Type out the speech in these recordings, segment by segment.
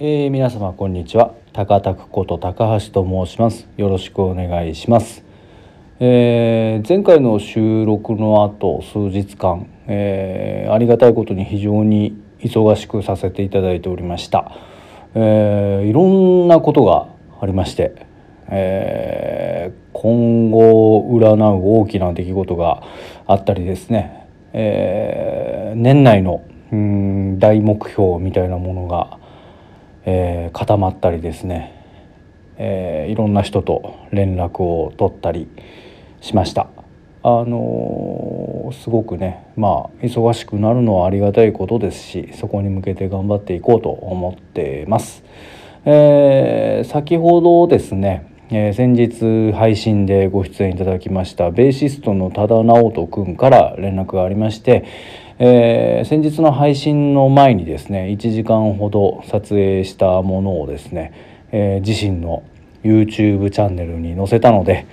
えー、皆様こんにちは。高田こと高橋と申します。よろしくお願いします、えー、前回の収録の後数日間、えー、ありがたいことに非常に忙しくさせていただいておりました、えいろんなことがありまして、え今後占う大きな出来事があったりですね、え年内のうん大目標みたいなものがえー、固まったりですね、えー、いろんな人と連絡を取ったりしました。あのー、すごくねまあ忙しくなるのはありがたいことですしそこに向けて頑張っていこうと思ってます。えー、先ほどですね、えー、先日配信でご出演いただきましたベーシストの多田直人君から連絡がありましてえー、先日の配信の前にですね1時間ほど撮影したものをですね、えー、自身の YouTube チャンネルに載せたので、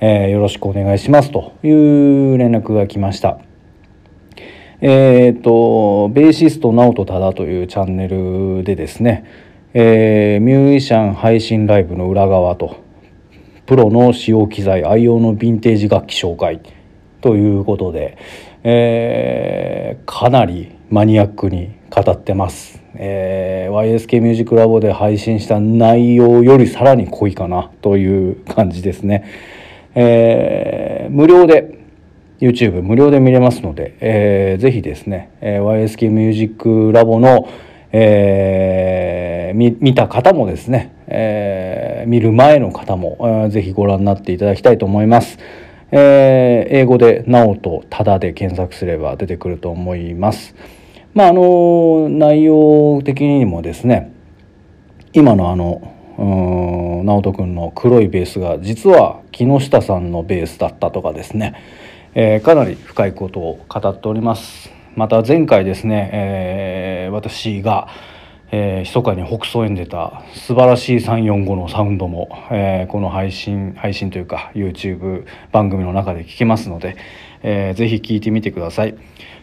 えー、よろしくお願いしますという連絡が来ました。えっ、とベーシスト直人忠というチャンネルでですね、えミュージシャン配信ライブの裏側とプロの使用機材愛用のヴィンテージ楽器紹介ということで、えー、かなりマニアックに語ってます、えー、YSK ミュージックラボで配信した内容よりさらに濃いかなという感じですね、えー、無料で YouTube 無料で見れますので、えー、ぜひですね、え、YSK ミュージックラボの、え、見見た方もですね、え、見る前の方も、えー、ぜひご覧になっていただきたいと思います。えー、英語で「なおとただ」で検索すれば出てくると思います。まああの内容的にもですね今のあの直人君の黒いベースが実は木下さんのベースだったとかですね、えー、かなり深いことを語っております。また前回ですね、えー、私がえー、密かに北総園出た素晴らしい345のサウンドも、えー、この配信配信というか YouTube 番組の中で聞けますので、えー、ぜひ聞いてみてください。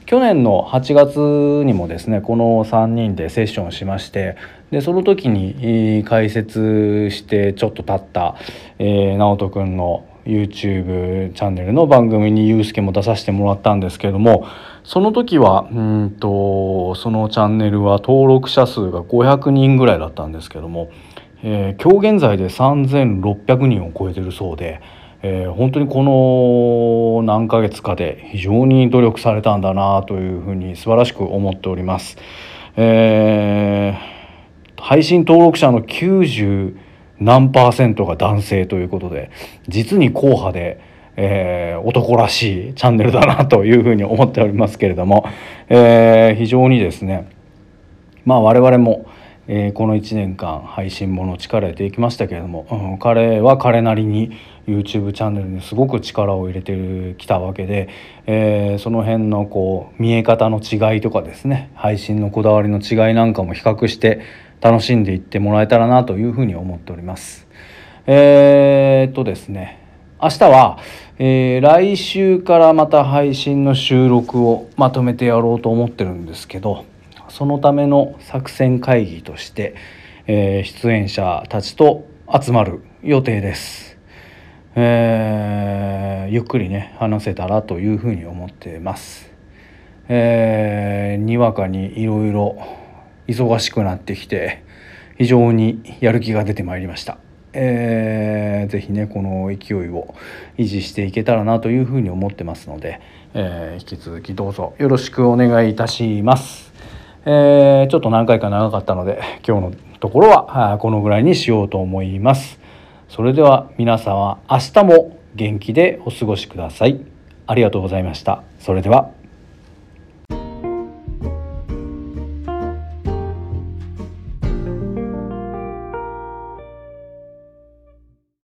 去年の8月にもですねこの3人でセッションしましてでその時に解説してちょっと経った、えー、直人くんの YouTube チャンネルの番組にユうスケも出させてもらったんですけれどもその時はうんとそのチャンネルは登録者数が500人ぐらいだったんですけども、えー、今日現在で3600人を超えてるそうで、えー、本当にこの何ヶ月かで非常に努力されたんだなというふうに素晴らしく思っております。えー、配信登録者の90何パーセントが男性ということで実に硬派で、えー、男らしいチャンネルだなというふうに思っておりますけれども、えー、非常にですねまあ我々も、えー、この1年間配信もの力入れていきましたけれども、うん、彼は彼なりに YouTube チャンネルにすごく力を入れてきたわけで、えー、その辺のこう見え方の違いとかですね配信のこだわりの違いなんかも比較して楽しんでいってもらえたらなというふうに思っております。えー、っとですね明日は、えー、来週からまた配信の収録をまとめてやろうと思ってるんですけどそのための作戦会議として、えー、出演者たちと集まる予定です。えー、ゆっくりね話せたらというふうに思ってます。えー、にわかにいろいろ忙しくなってきて非常にやる気が出てまいりました。えー、ぜひねこの勢いを維持していけたらなというふうに思ってますので、えー、引き続きどうぞよろしくお願いいたします。えー、ちょっと何回か長かったので今日のところはこのぐらいにしようと思います。それでは皆様明日も元気でお過ごしください。ありがとうございました。それでは。